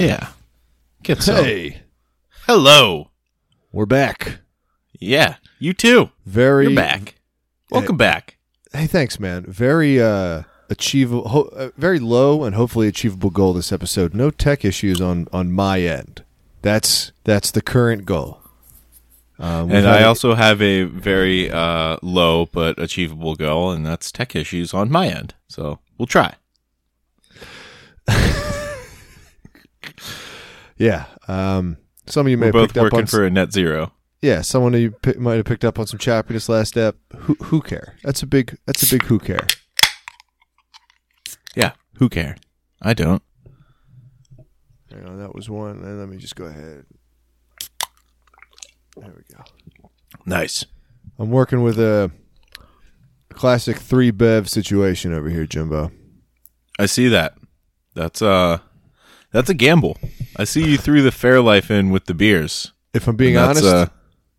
Yeah. Get some. Hey, Hello. we're back. Yeah. You too. Very You're back. Welcome back. Hey, thanks, man. Very uh achievable, ho- uh, very low and hopefully achievable goal this episode. No tech issues on on my end. That's that's the current goal. Um, And I also have a very uh, low but achievable goal, and that's tech issues on my end. So we'll try. yeah. Um, some of you may We're have both picked up working on for a net zero. yeah. Someone you pi- might have picked up on some choppiness last step. Who who care? That's a big that's a big who care. Yeah. Who care? I don't. Hang on, that was one. And let me just go ahead. There we go. Nice. I'm working with a classic three bev situation over here, Jimbo. I see that. That's uh that's a gamble. I see you threw the Fairlife in with the beers. If I'm being honest, uh,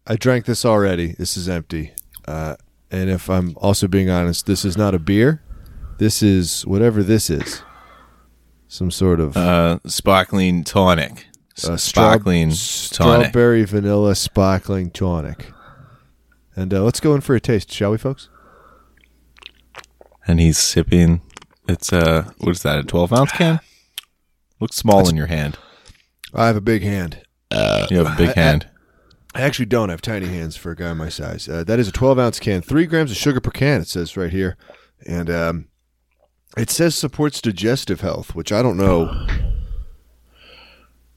I drank this already. This is empty. Uh, and if I'm also being honest, this is not a beer. This is whatever this is. Some sort of uh sparkling tonic. Uh, straw- sparkling tonic. strawberry vanilla sparkling tonic. And uh, let's go in for a taste, shall we, folks? And he's sipping it's a what is that, a twelve ounce can? Looks small in your hand. I have a big hand. You have a big I- I- hand. I actually don't I have tiny hands for a guy my size. Uh, that is a 12 ounce can, three grams of sugar per can. It says right here, and um, it says supports digestive health, which I don't know.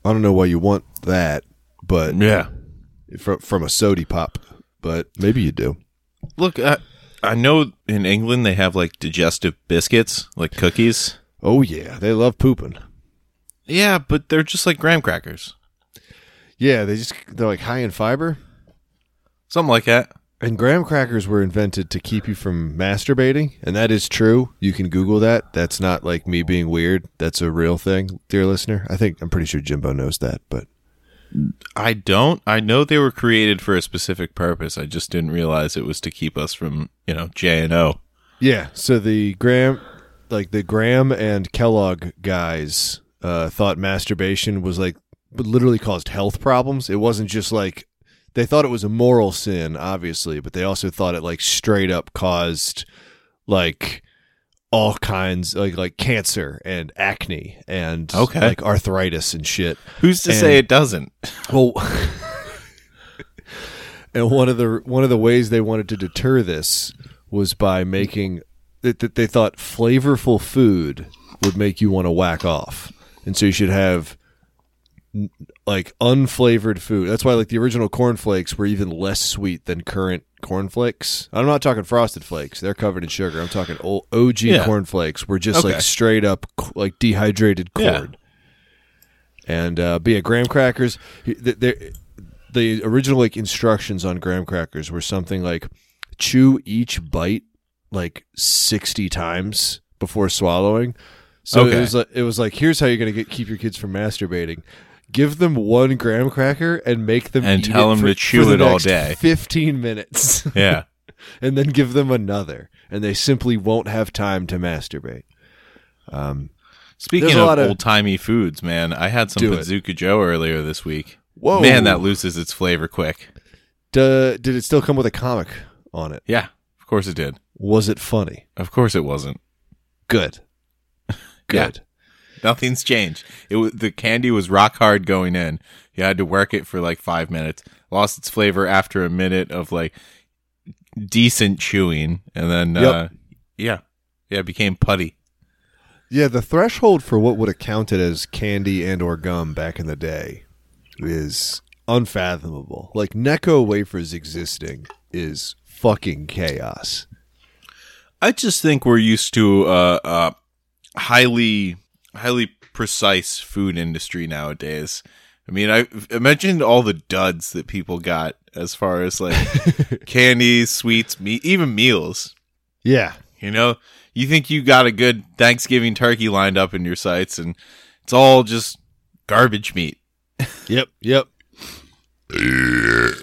I don't know why you want that, but yeah. from from a sody pop, but maybe you do. Look, I, I know in England they have like digestive biscuits, like cookies. Oh yeah, they love pooping. Yeah, but they're just like graham crackers. Yeah, they just they're like high in fiber. Something like that. And graham crackers were invented to keep you from masturbating, and that is true. You can Google that. That's not like me being weird. That's a real thing, dear listener. I think I'm pretty sure Jimbo knows that, but I don't. I know they were created for a specific purpose. I just didn't realize it was to keep us from, you know, J and O. yeah. So the Graham, like the Graham and Kellogg guys, uh, thought masturbation was like literally caused health problems. It wasn't just like they thought it was a moral sin, obviously, but they also thought it like straight up caused like all kinds like like cancer and acne and Okay. like arthritis and shit. Who's to And- say it doesn't? Well, and one of the one of the ways they wanted to deter this was by making that that they thought flavorful food would make you want to whack off, and so you should have like unflavored food. That's why like the original cornflakes were even less sweet than current cornflakes. I'm not talking frosted flakes; they're covered in sugar. I'm talking old OG Yeah. cornflakes were just Okay. like straight up like dehydrated Yeah. corn. And uh, but yeah, graham crackers. he- th- they- the original like instructions on graham crackers were something like chew each bite like 60 times before swallowing. So Okay. it was like, it was like here's how you're going to get keep your kids from masturbating. Give them one graham cracker and make them And eat tell it them for- to chew it all day. 15 minutes. Yeah. and then give them another and they simply won't have time to masturbate. Um, Speaking of of- old timey foods, man, I had some Do it. Joe earlier this week. Whoa. Man, that loses its flavor quick. Duh, did it still come with a comic on it? Yeah, of course it did. Was it funny? Of course it wasn't. Good. Good. Nothing's changed. It was, the candy was rock hard going in. You had to work it for like five minutes. Lost its flavor after a minute of like decent chewing, and then Yep. uh, yeah, yeah, it became putty. Yeah, the threshold for what would have counted as candy and or gum back in the day is unfathomable. Like Necco wafers existing is fucking chaos. I just think we're used to uh, uh, highly, highly precise food industry nowadays. I mean, I imagine all the duds that people got as far as like candies, sweets, meat, even meals. Yeah. You know, you think you got a good Thanksgiving turkey lined up in your sights, and it's all just garbage meat. Yep. Yep.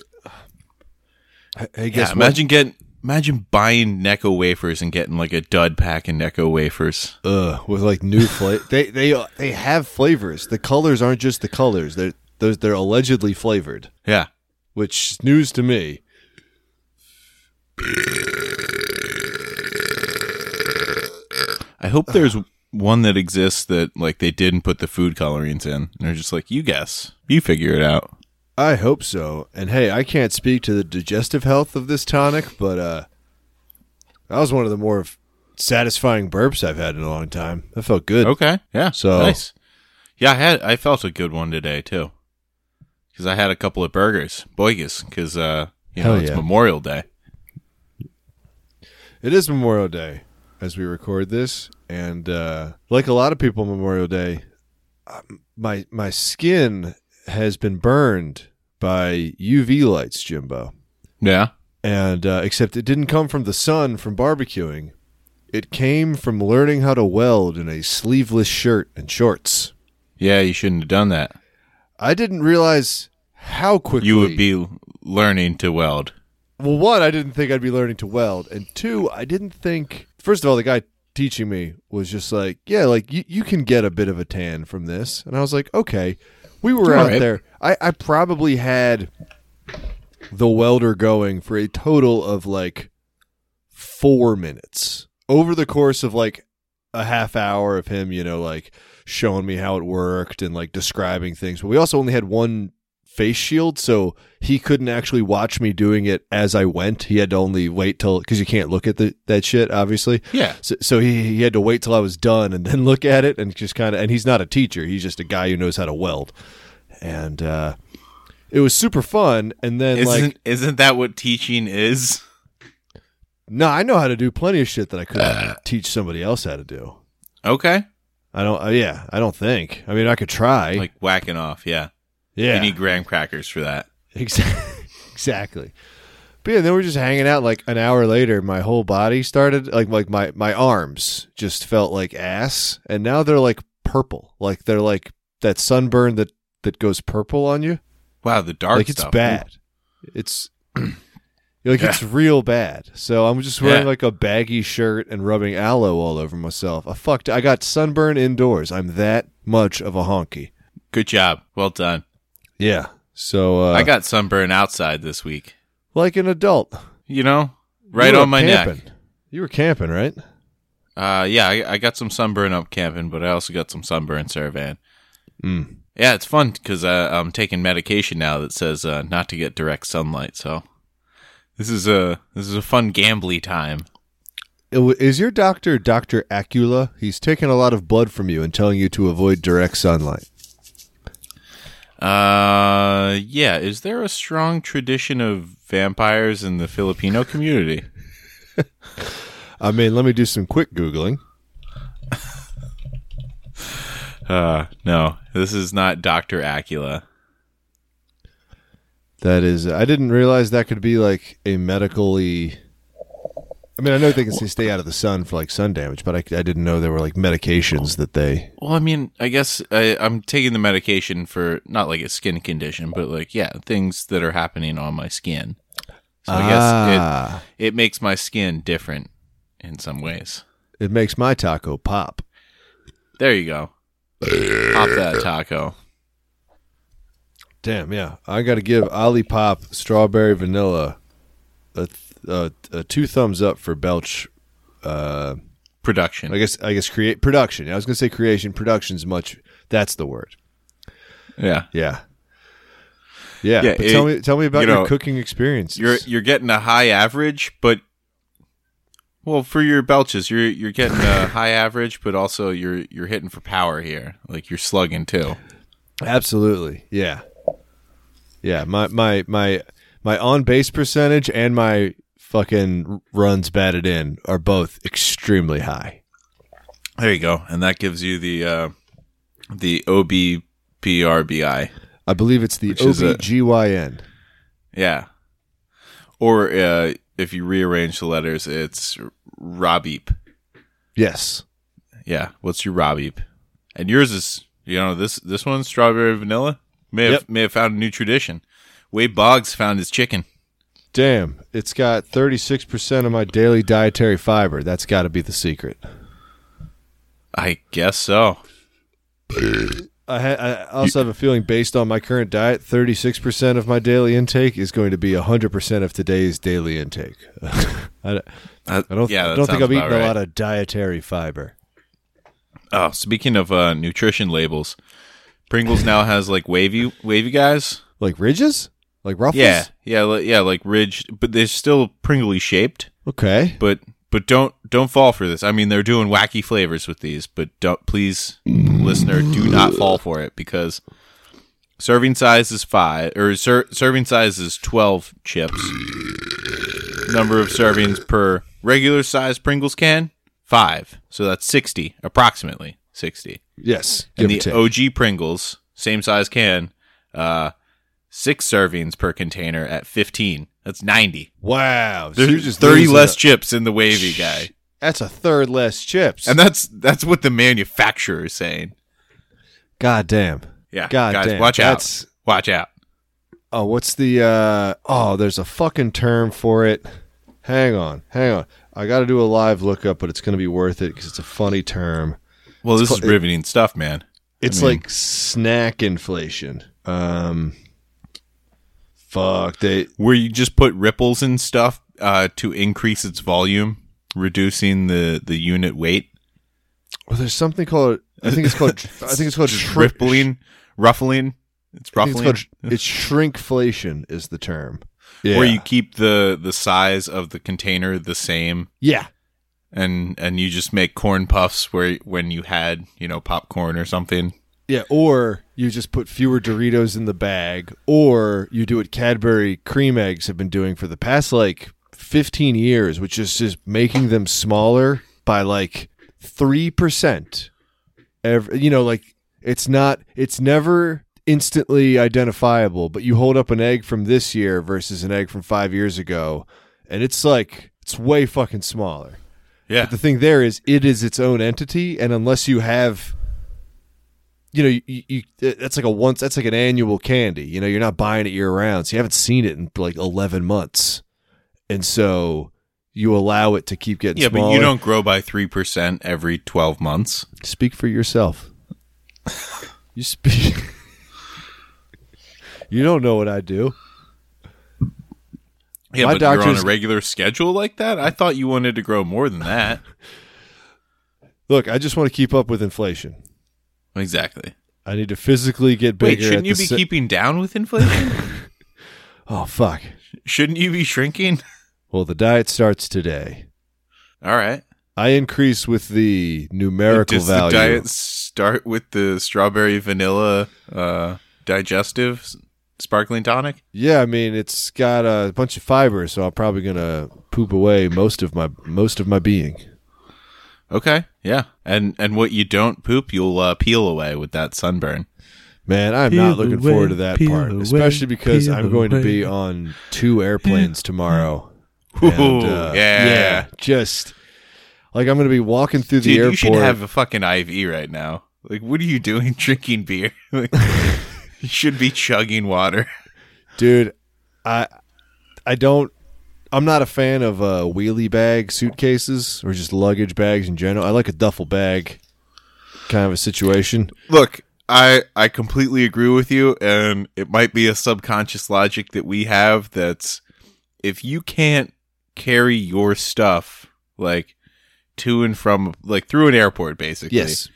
Hey, guess Yeah, what? imagine getting imagine buying Necco wafers and getting like a dud pack of Necco wafers. Ugh, with like new flavor. they they they have flavors. The colors aren't just the colors. They're they're, they're allegedly flavored, Yeah. which is news to me. I hope there's one that exists that like they didn't put the food colorings in. And they're just like, you guess, you figure it out. I hope so. And hey, I can't speak to the digestive health of this tonic, but uh that was one of the more satisfying burps I've had in a long time. That felt good. Okay, yeah, So- nice. Yeah, I had I felt a good one today too, because I had a couple of burgers, boigas, because uh, you know Hell it's yeah. Memorial Day. It is Memorial Day as we record this, and uh, like a lot of people, Memorial Day, um, my my skin has been burned by UV lights, Jimbo. Yeah. And uh, except it didn't come from the sun from barbecuing; it came from learning how to weld in a sleeveless shirt and shorts. Yeah, you shouldn't have done that. I didn't realize how quickly You would be learning to weld. Well, one, I didn't think I'd be learning to weld, and two, I didn't think. First of all, the guy teaching me was just like, "Yeah, like you, you can get a bit of a tan from this," and I was like, "Okay." We were All out right. there. I, I probably had the welder going for a total of like four minutes over the course of like a half hour of him, you know, like showing me how it worked and like describing things. But we also only had one face shield, so he couldn't actually watch me doing it as I went. He had to only wait till because you can't look at the, that shit, obviously. Yeah. So, so he he had to wait till I was done and then look at it and just kind of. And he's not a teacher; he's just a guy who knows how to weld. And uh, it was super fun. And then Isn't like, isn't that what teaching is? no, I know how to do plenty of shit that I couldn't teach somebody else how to do. Okay. I don't. Uh, yeah, I don't think. I mean, I could try. Like whacking off. Yeah. yeah, You need graham crackers for that. Exactly. exactly. But yeah, then we're just hanging out. Like an hour later, my whole body started like like my my arms just felt like ass, and now they're like purple. Like they're like that sunburn that that goes purple on you. Wow, the dark like it's stuff. bad. It's like it's real bad. So I'm just wearing Yeah. like a baggy shirt and rubbing aloe all over myself. I fucked. I got sunburn indoors. I'm that much of a honky. Good job. Well done. Yeah. So uh, I got sunburn outside this week. like an adult. You know, right You on my camping. neck. You were camping, right? Uh, yeah, I, I got some sunburn up camping, but I also got some sunburn in Caravan. Mm. Yeah, it's fun because uh, I'm taking medication now that says uh, not to get direct sunlight. So this is a this is a fun gambly time. Is your doctor Doctor Acula? He's taking a lot of blood from you and telling you to avoid direct sunlight. Uh, yeah. Is there a strong tradition of vampires in the Filipino community? I mean, let me do some quick googling. Uh, no. This is not Doctor Acula. That is, I didn't realize that could be like a medically. I mean, I know they can say stay out of the sun for like sun damage, but I, I didn't know there were like medications that they. Well, I mean, I guess I, I'm taking the medication for not like a skin condition, but like yeah, things that are happening on my skin. So I guess ah, it it makes my skin different in some ways. it, makes my taco pop. There you go. Pop that taco. Damn, yeah, I got to give Olipop strawberry vanilla a, a, a two thumbs up for Belch. Uh, Production. I guess I guess create production. I was gonna say creation. Production's much. That's the word. yeah. Yeah. Yeah. Yeah, but it- tell me tell me about you your know, cooking experience. You're you're getting a high average, but well, for your belches, you're you're getting a high average, but also you're you're hitting for power here. Like you're slugging too. Absolutely. Yeah. Yeah. My my my my on base percentage and my fucking runs batted in are both extremely high. There you go, and that gives you the uh, the OBPRBI. I believe it's the is a- Yeah. Or uh, if you rearrange the letters, it's Robip. Yes. Yeah. What's your Robip? And yours is, you know, this this one's strawberry vanilla. May have Yep. may have found a new tradition. Wade Boggs found his chicken. Damn, it's got 36% of my daily dietary fiber. That's got to be the secret. I guess so. I, ha- I also have a feeling, based on my current diet, 36% of my daily intake is going to be 100% of today's daily intake. I, Uh, I don't, yeah, I don't think I'm eating about a lot of dietary fiber. Oh, speaking of uh, nutrition labels, Pringles now has like wavy wavy guys. Like ridges? Like ruffles? Yeah, yeah, yeah, like ridge, but they're still pringly shaped. Okay. But but don't don't fall for this. I mean, they're doing wacky flavors with these, but don't please, listener, do not fall for it because serving size is five or ser- serving size is twelve chips. Number of servings per regular size Pringles can five, so that's sixty approximately sixty. Yes. And the. OG Pringles, same size can, uh, six servings per container at 15. That's 90. wow. So There's just 30 less a- chips in the wavy guy. That's a third less chips. And that's that's what the manufacturer is saying. God damn. Yeah. God guys, damn. watch That's- out. Watch out. Oh, what's the uh oh, there's a fucking term for it. Hang on. Hang on. I got to do a live lookup, but it's going to be worth it cuz it's a funny term. Well, this is riveting stuff, man. It's I mean- like snack inflation. Um fuck, they Where you just put ripples and stuff uh, to increase its volume, reducing the, the unit weight. well, there's something called I think it's called I think it's called shri- rippling, ruffling. It's ruffling. it's called it's shrinkflation is the term. Yeah. Where you keep the, the size of the container the same Yeah. and and you just make corn puffs where when you had you know popcorn or something. Yeah, or you just put fewer Doritos in the bag, or you do what Cadbury cream eggs have been doing for the past like 15 years, which is just making them smaller by like 3%. Every, you know, like it's not, it's never instantly identifiable, but you hold up an egg from this year versus an egg from five years ago, and it's like, it's way fucking smaller. Yeah, But the thing there is, it is its own entity, and unless you have, you know, you, you that's like a once, that's like an annual candy. You know, you're not buying it year round, so you haven't seen it in like 11 months, and so you allow it to keep getting yeah, smaller. but you don't grow by three percent every twelve months. speak for yourself. you speak. you don't know what I do. Yeah, My but you're on a regular schedule like that. I thought you wanted to grow more than that. Look, I just want to keep up with inflation. Exactly. I need to physically get bigger. Wait, shouldn't you be sa- keeping down with inflation? Oh fuck! shouldn't you be shrinking? Well, the diet starts today. All right. I increase with the numerical Does value. the diet start with the strawberry vanilla uh, digestive sparkling tonic? Yeah, I mean it's got a bunch of fiber, so I'm probably gonna poop away most of my most of my being. Okay, yeah, and and what you don't poop, you'll uh, peel away with that sunburn. Man, I'm Peel not looking away, forward to that part, away, especially because peel I'm going to be on two airplanes tomorrow. Ooh, And, uh, yeah. just like I'm going to be walking through the Dude, airport. you should have a fucking IV right now. Like, what are you doing drinking beer? Like, you should be chugging water. dude i i don't i'm not a fan of uh wheelie bag suitcases or just luggage bags in general i like a duffel bag kind of a situation Look, I I completely agree with you, and it might be a subconscious logic that we have that's if you can't carry your stuff like to and from like through an airport, basically. yes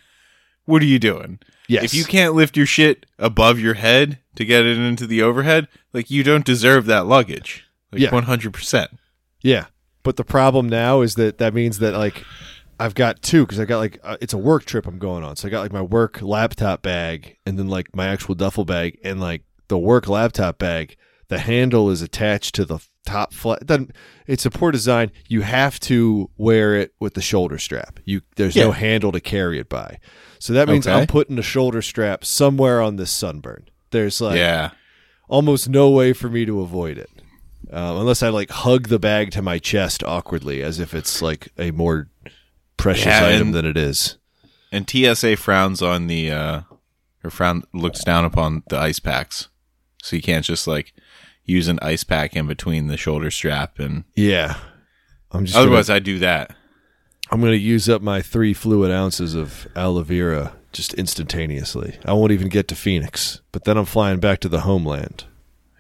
What are you doing? yes If you can't lift your shit above your head to get it into the overhead, like you don't deserve that luggage. Like Yeah. one hundred percent. yeah. But the problem now is that that means that like i've got two because i got like uh, it's a work trip i'm going on. So i got like my work laptop bag and then like my actual duffel bag and like the work laptop bag. The handle is attached to the top flat it it's a poor design. You have to wear it with the shoulder strap. You there's no handle to carry it by. So that means Okay. i'm putting a shoulder strap somewhere on this sunburn. There's like yeah. almost no way for me to avoid it um, unless i like hug the bag to my chest awkwardly as if it's like a more precious Yeah, item and- than it is And TSA frowns on the uh or frown looks down upon the ice packs. So you can't just like use an ice pack in between the shoulder strap, and Yeah. I'm just otherwise I do that. I'm going to use up my three fluid ounces of aloe vera just instantaneously. I won't even get to Phoenix, but then I'm flying back to the homeland.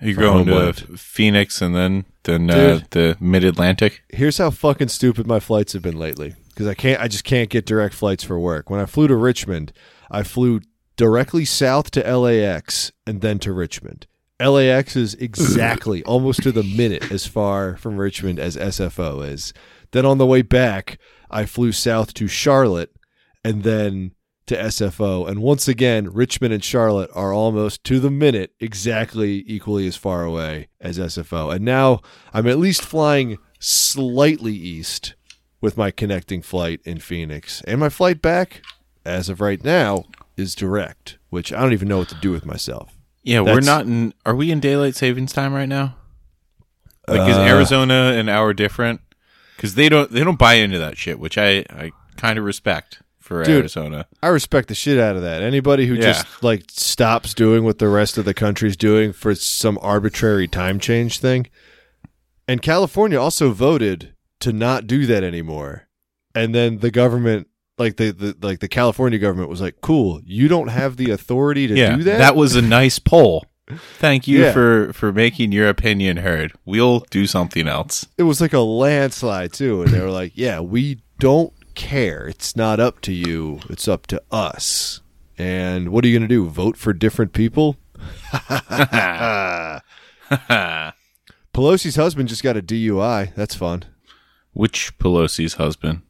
You're going to Phoenix and then then uh, Dude. the Mid Atlantic. Here's how fucking stupid my flights have been lately because I can't. I just can't get direct flights for work. When I flew to Richmond, I flew directly south to LAX and then to Richmond. LAX is exactly almost to the minute as far from Richmond as SFO is. Then on the way back, I flew south to Charlotte and then to SFO. And once again, Richmond and Charlotte are almost to the minute exactly equally as far away as SFO. And now I'm at least flying slightly east with my connecting flight in Phoenix. And my flight back, as of right now, is direct, which I don't even know what to do with myself. Yeah, we're not in. Are we in daylight savings time right now? Like, is Uh, Arizona an hour different? Because they don't they don't buy into that shit, which I I kind of respect for Dude. Arizona. I respect the shit out of that. Anybody who Yeah. just like stops doing what the rest of the country's doing for some arbitrary time change thing. And California also voted to not do that anymore. And then the government like the, the like the California government was like, "Cool, you don't have the authority to yeah, do that." That was a nice poll. Thank you Yeah. for for making your opinion heard. We'll do something else. it was like a landslide too and they were like yeah we don't care it's not up to you it's up to us and what are you going to do vote for different people pelosi's husband just got a dui that's fun Which Pelosi's husband,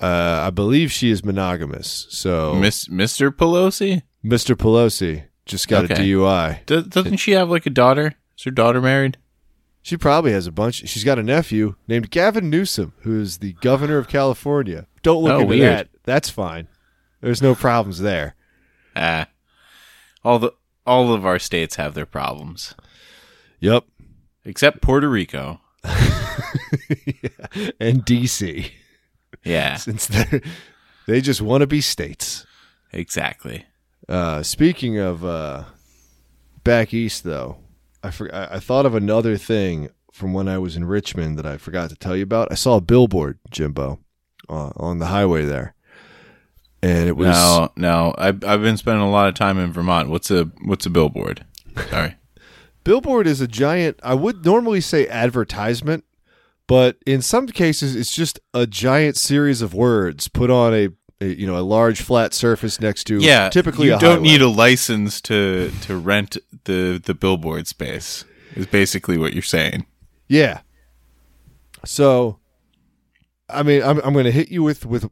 uh, i believe she is monogamous so Miss Mr. Pelosi? mr pelosi just got a dui Do- doesn't she have like a daughter? Is her daughter married? She probably has a bunch. She's got a nephew named gavin newsom who's the governor of california. Don't look Oh, into weird. that that's fine. There's no problems there. Ah, all the all of our states have their problems, yep except Puerto Rico. and DC, Yeah, since they they just want to be states. exactly. Uh, speaking of uh, back east, though, I, for, I I thought of another thing from when I was in Richmond that I forgot to tell you about. I saw a billboard, Jimbo, uh, on the highway there, and it was No, no. I've I've been spending a lot of time in Vermont. What's a what's a billboard? Sorry. billboard is a giant. I would normally say advertisement, but in some cases, it's just a giant series of words put on a, a you know a large flat surface next to typically. Yeah, typically you don't highway. need a license to to rent the the billboard space. Is basically what you're saying. Yeah. So, I mean, I'm I'm going to hit you with with.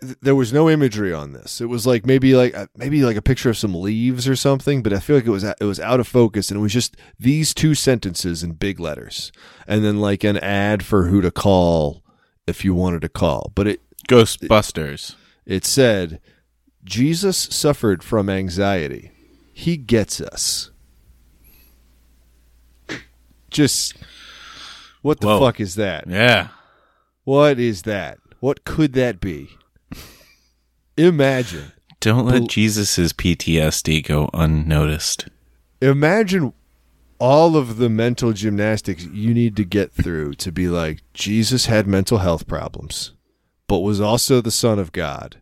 th- There was no imagery on this. It was like maybe like uh, maybe like a picture of some leaves or something, but I feel like it was it was out of focus, and it was just these two sentences in big letters, and then like an ad for who to call if you wanted to call. But it Ghostbusters. It said, "Jesus suffered from anxiety. He gets us." Just what the Whoa. fuck is that? Yeah. What is that? What could that be? Imagine. Don't let Bel- Jesus's PTSD go unnoticed. Imagine all of the mental gymnastics you need to get through to be like Jesus had mental health problems, but was also the son of God.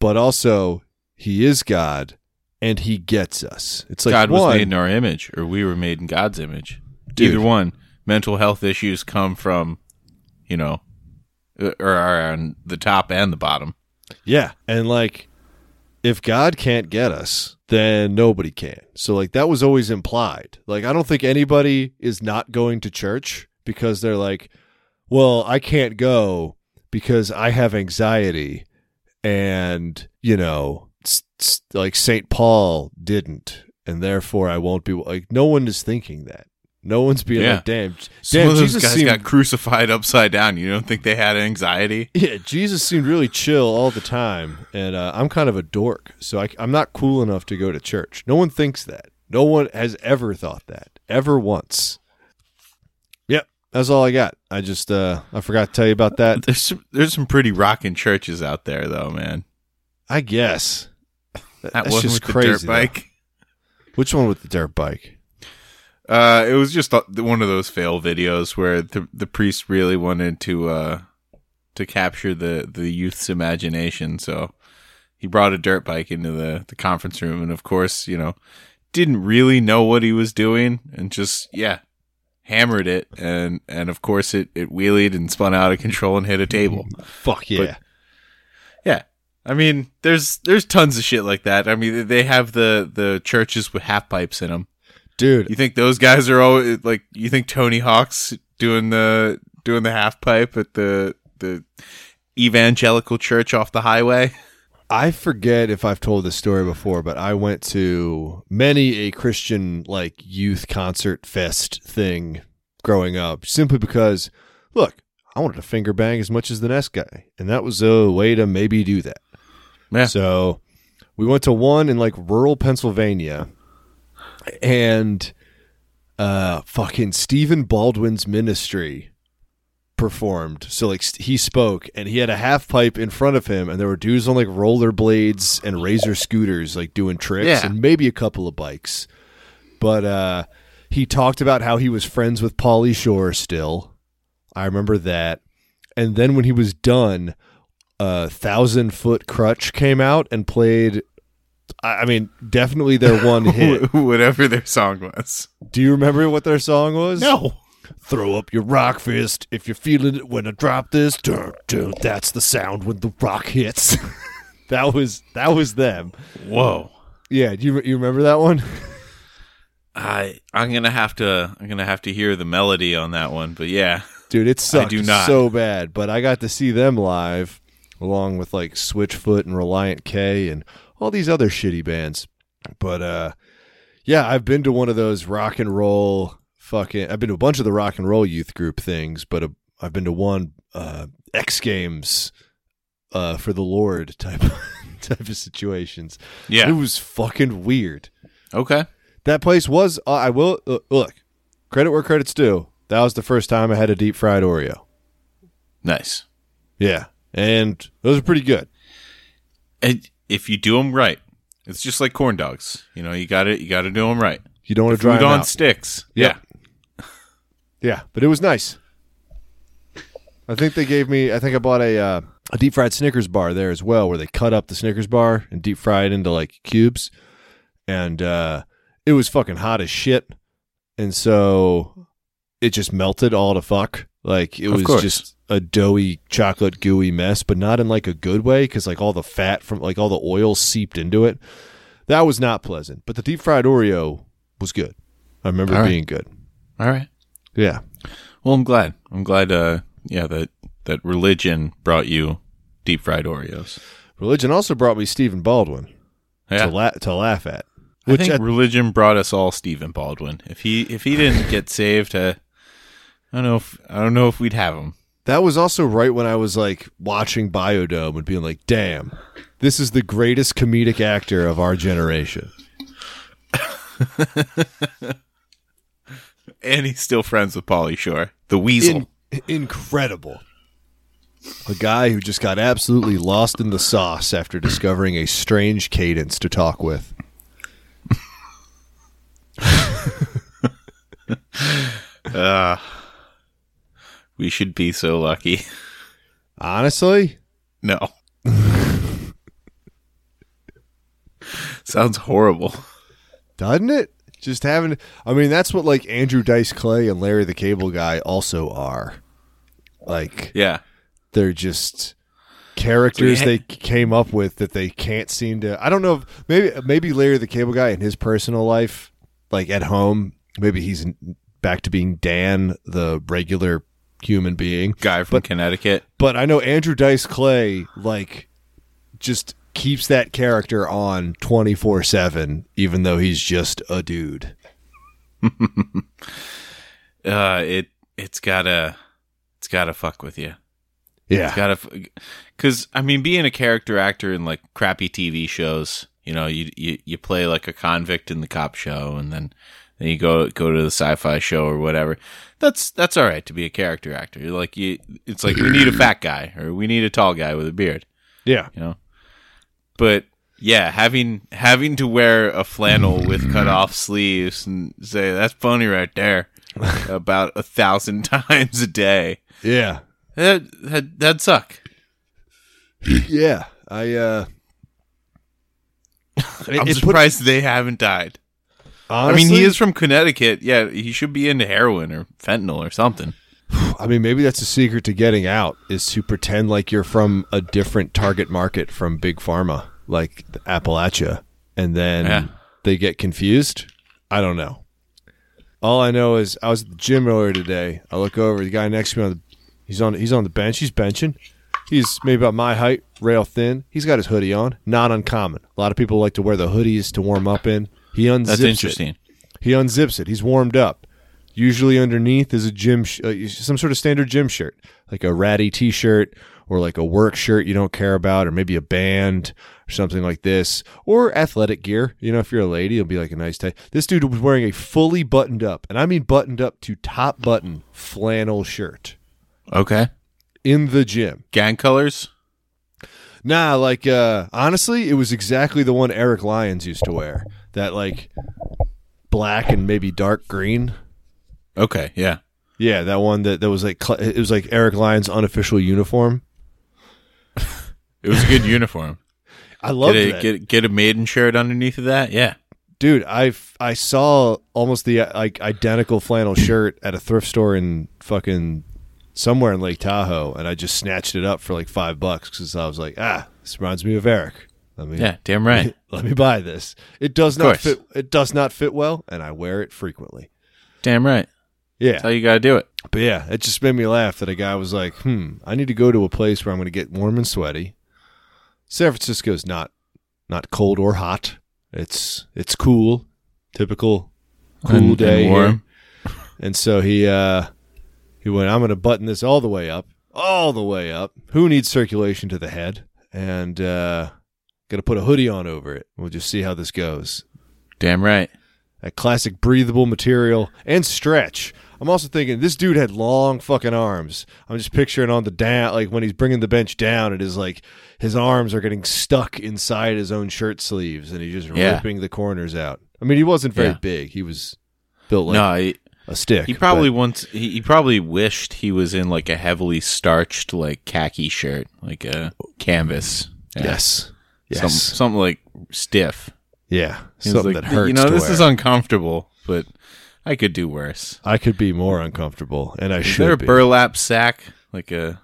But also he is God and he gets us. It's like God one, was made in our image, or we were made in God's image. Dude. Either one. Mental health issues come from, you know, uh, or are on the top and the bottom. Yeah. And like, if God can't get us, then nobody can. So, like, that was always implied. Like, I don't think anybody is not going to church because they're like, well, I can't go because I have anxiety. And, you know, like St. Paul didn't. And therefore, I won't be like, no one is thinking that. No one's being Yeah. like, damn, Some damn, of those Jesus guys seemed got crucified upside down. You don't think they had anxiety? Yeah, Jesus seemed really chill all the time, and uh, I'm kind of a dork, so I, am not cool enough to go to church. No one thinks that. No one has ever thought that, ever once. That's all I got. I just uh, I forgot to tell you about that. There's some, there's some pretty rocking churches out there, though, man. I guess That that's one just crazy. the dirt though. bike. Which one with the dirt bike? Uh, it was just uh, one of those fail videos where the the priest really wanted to uh to capture the the youth's imagination, so he brought a dirt bike into the the conference room, and of course, you know, didn't really know what he was doing, and just yeah, hammered it, and and of course it it wheelied and spun out of control and hit a table. Mm, fuck yeah. Yeah. I mean, there's there's tons of shit like that. I mean, they have the the churches with half pipes in them. Dude, You think those guys are all like? You think Tony Hawk's doing the doing the half pipe at the the evangelical church off the highway? I forget if I've told this story before, but I went to many a Christian like youth concert fest thing growing up simply because look, I wanted to finger bang as much as the next guy, and that was a way to maybe do that. Yeah. So we went to one in like rural Pennsylvania, and uh, fucking Stephen Baldwin's ministry performed. So like he spoke, and he had a half pipe in front of him, and there were dudes on like rollerblades and razor scooters, like doing tricks, Yeah. and maybe a couple of bikes. But uh, he talked about how he was friends with Pauly Shore still. I remember that. And then when he was done, a Thousand Foot Krutch came out and played. I I mean, definitely their one hit. Whatever their song was. Do you remember what their song was? No. Throw up your rock fist if you're feeling it when I drop this. Dun, dun, that's the sound when the rock hits. that was that was them. Whoa. Yeah, do you you remember that one? I I'm gonna have to I'm gonna have to hear the melody on that one, but yeah. Dude, it sucked so bad. But I got to see them live, along with like Switchfoot and Relient K and all these other shitty bands. But uh, yeah, I've been to one of those rock and roll fucking. I've been to a bunch of the rock and roll youth group things, but uh, I've been to one uh, X Games uh, for the Lord type type of situations. Yeah. It was fucking weird. Okay. That place was. Uh, I will uh, look. Credit where credit's due. That was the first time I had a deep fried Oreo. Nice. Yeah, and those are pretty good. And if you do them right, it's just like corn dogs. You know, you got to You got to do them right. You don't want to dry Food on out. sticks. Yep. Yeah. Yeah, but it was nice. I think they gave me. I think I bought a uh, a deep fried Snickers bar there as well, where they cut up the Snickers bar and deep fry it into like cubes, and uh, it was fucking hot as shit, and so it just melted all to fuck. Like it Of was course. just a doughy chocolate gooey mess, but not in like a good way because like all the fat from like all the oil seeped into it. That was not pleasant. But the deep fried Oreo was good. I remember All it right. being good. All right. Yeah. Well, I'm glad. I'm glad. Uh, yeah, that that religion brought you deep fried Oreos. Religion also brought me Stephen Baldwin Yeah. to, la- to laugh at. I Which think at- religion brought us all Stephen Baldwin. If he if he didn't get saved, uh, I don't know if I don't know if we'd have him. that was also right when I was like watching Bio-Dome and being like, "Damn, this is the greatest comedic actor of our generation." And he's still friends with Pauly Shore, the Weasel. In- incredible. A guy who just got absolutely lost in the sauce after discovering a strange cadence to talk with. Uh, we should be so lucky. Honestly, No. Sounds horrible. doesn't it? Just having I mean, that's what like Andrew Dice Clay and Larry the Cable Guy also are. Like Yeah. they're just characters So they came up with that they can't seem to I don't know if maybe maybe Larry the Cable Guy in his personal life like at home maybe he's back to being Dan the regular human being Guy from But- Connecticut. but I know Andrew Dice Clay like just keeps that character on 24/7 even though he's just a dude Uh, it it's gotta it's gotta fuck with you. yeah It's Gotta, because I mean, being a character actor in like crappy TV shows, you know, you you you play like a convict in the cop show, and then then you go go to the sci-fi show or whatever. That's that's all right to be a character actor. You're like you, it's like we need a fat guy or we need a tall guy with a beard, yeah you know. But Yeah, having having to wear a flannel with cut off sleeves and say that's funny right there about a thousand times a day. Yeah. That that that'd suck. Yeah. I uh I'm it put- surprised they haven't died. I mean, he is from Connecticut. Yeah, he should be into heroin or fentanyl or something. I mean, maybe that's the secret to getting out is to pretend like you're from a different target market from big pharma, like Appalachia, and then Yeah. they get confused. I don't know. All I know is I was at the gym earlier today. I look over the guy next to me on the he's on he's on the bench. He's benching. He's maybe about my height, rail thin. He's got his hoodie on. Not uncommon. A lot of people like to wear the hoodies to warm up in. He unzips That's it. interesting. He unzips it. He's warmed up. Usually underneath is a gym, sh- uh, some sort of standard gym shirt, like a ratty T-shirt or like a work shirt you don't care about, or maybe a band or something like this, or athletic gear. You know, if you're a lady, it'll be like a nice tie. This dude was wearing a fully buttoned up, and I mean buttoned up to top button flannel shirt Okay. in the gym. Gang colors. Nah, like uh honestly, it was exactly the one Eric Lyons used to wear. That like black and maybe dark green. Okay. Yeah. Yeah, that one that, that was like cl- it was like Eric Lyons' unofficial uniform. It was a good uniform. I loved Get get get a maiden shirt underneath of that. Yeah. dude. I I saw almost the like identical flannel shirt at a thrift store in fucking somewhere in Lake Tahoe, and I just snatched it up for like five bucks because I was like, ah, this reminds me of Eric. Let me Yeah. Damn right. let me buy this. It does not fit. It does not fit well, and I wear it frequently. Damn right. Yeah, That's how you gotta do it. But yeah, it just made me laugh that a guy was like, "Hmm, I need to go to a place where I'm going to get warm and sweaty." San Francisco's not not cold or hot. It's it's cool, typical cool And- and day here. warm. And so he uh he went, "I'm going to button this all the way up, all the way up. Who needs circulation to the head?" And uh going to put a hoodie on over it. We'll just see how this goes Damn right. that classic breathable material and stretch. I'm also thinking this dude had long fucking arms. I'm just picturing on the down, like when he's bringing the bench down, it is like his arms are getting stuck inside his own shirt sleeves, and he's just Yeah. ripping the corners out. I mean, he wasn't very Yeah. big. He was built like no, he, a stick. he probably but- once he, he probably wished he was in like a heavily starched like khaki shirt, like a canvas. Yeah. yes, yes, Something, something like stiff. yeah, something like, that hurts. You know, this wear. is uncomfortable, but I could do worse. I could be more uncomfortable, and I Is should there a be. burlap sack, like a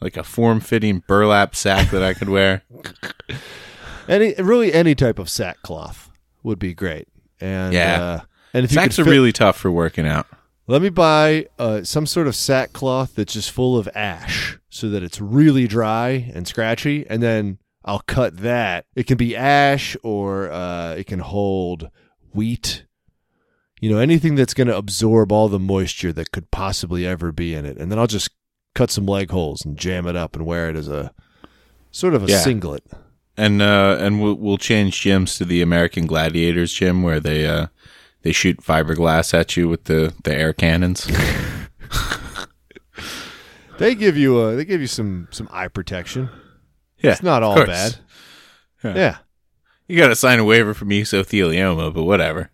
like a form fitting burlap sack that I could wear? any really any type of sackcloth would be great. And Yeah. uh, and if you Sacks are fit- really tough for working out. Let me buy uh, some sort of sackcloth that's just full of ash so that it's really dry and scratchy. And then I'll cut that. It can be ash or uh, it can hold wheat. You know, anything that's going to absorb all the moisture that could possibly ever be in it. And then I'll just cut some leg holes and jam it up and wear it as a sort of a Yeah. singlet. And uh, and we'll we'll change gyms to the American Gladiators gym where they uh they shoot fiberglass at you with the the air cannons. They give you a, they give you some some eye protection. Yeah, It's not all bad. Yeah. yeah. You got to sign a waiver for mesothelioma, but whatever.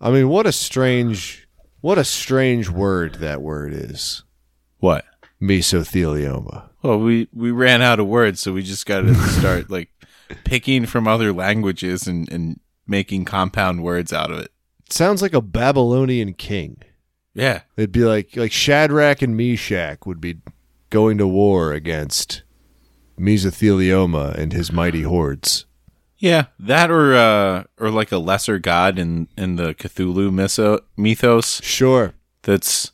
I mean, what a strange, what a strange word that word is. What? Mesothelioma. Well, we we ran out of words, so we just got to start like picking from other languages and and making compound words out of it. sounds like a Babylonian king. Yeah, It'd be like like Shadrach and Meshach would be going to war against Mesothelioma and his mighty hordes. Yeah, that or uh or like a lesser god in in the Cthulhu myso- mythos. Sure. That's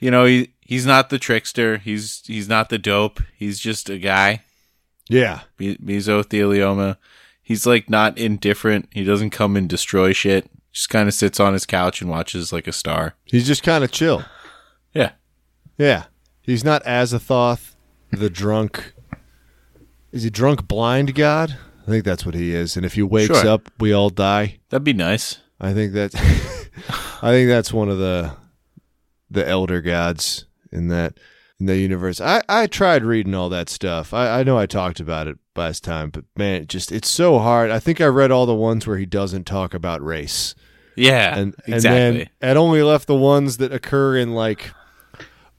you know he he's not the trickster. He's he's not the dope. He's just a guy. Yeah. Me- mesothelioma. He's like not indifferent. He doesn't come and destroy shit. Just kind of sits on his couch and watches like a star. He's just kind of chill. Yeah. Yeah. He's not Azathoth, the drunk. Is he drunk blind god? I think that's what he is. And if he wakes Sure. up, we all die. That'd be nice. I think that I think that's one of the the elder gods in that. in the universe. I, I tried reading all that stuff. I, I know I talked about it last time, but man, it just it's so hard. I think I read all the ones where he doesn't talk about race. Yeah, And and then it only left the ones that occur in like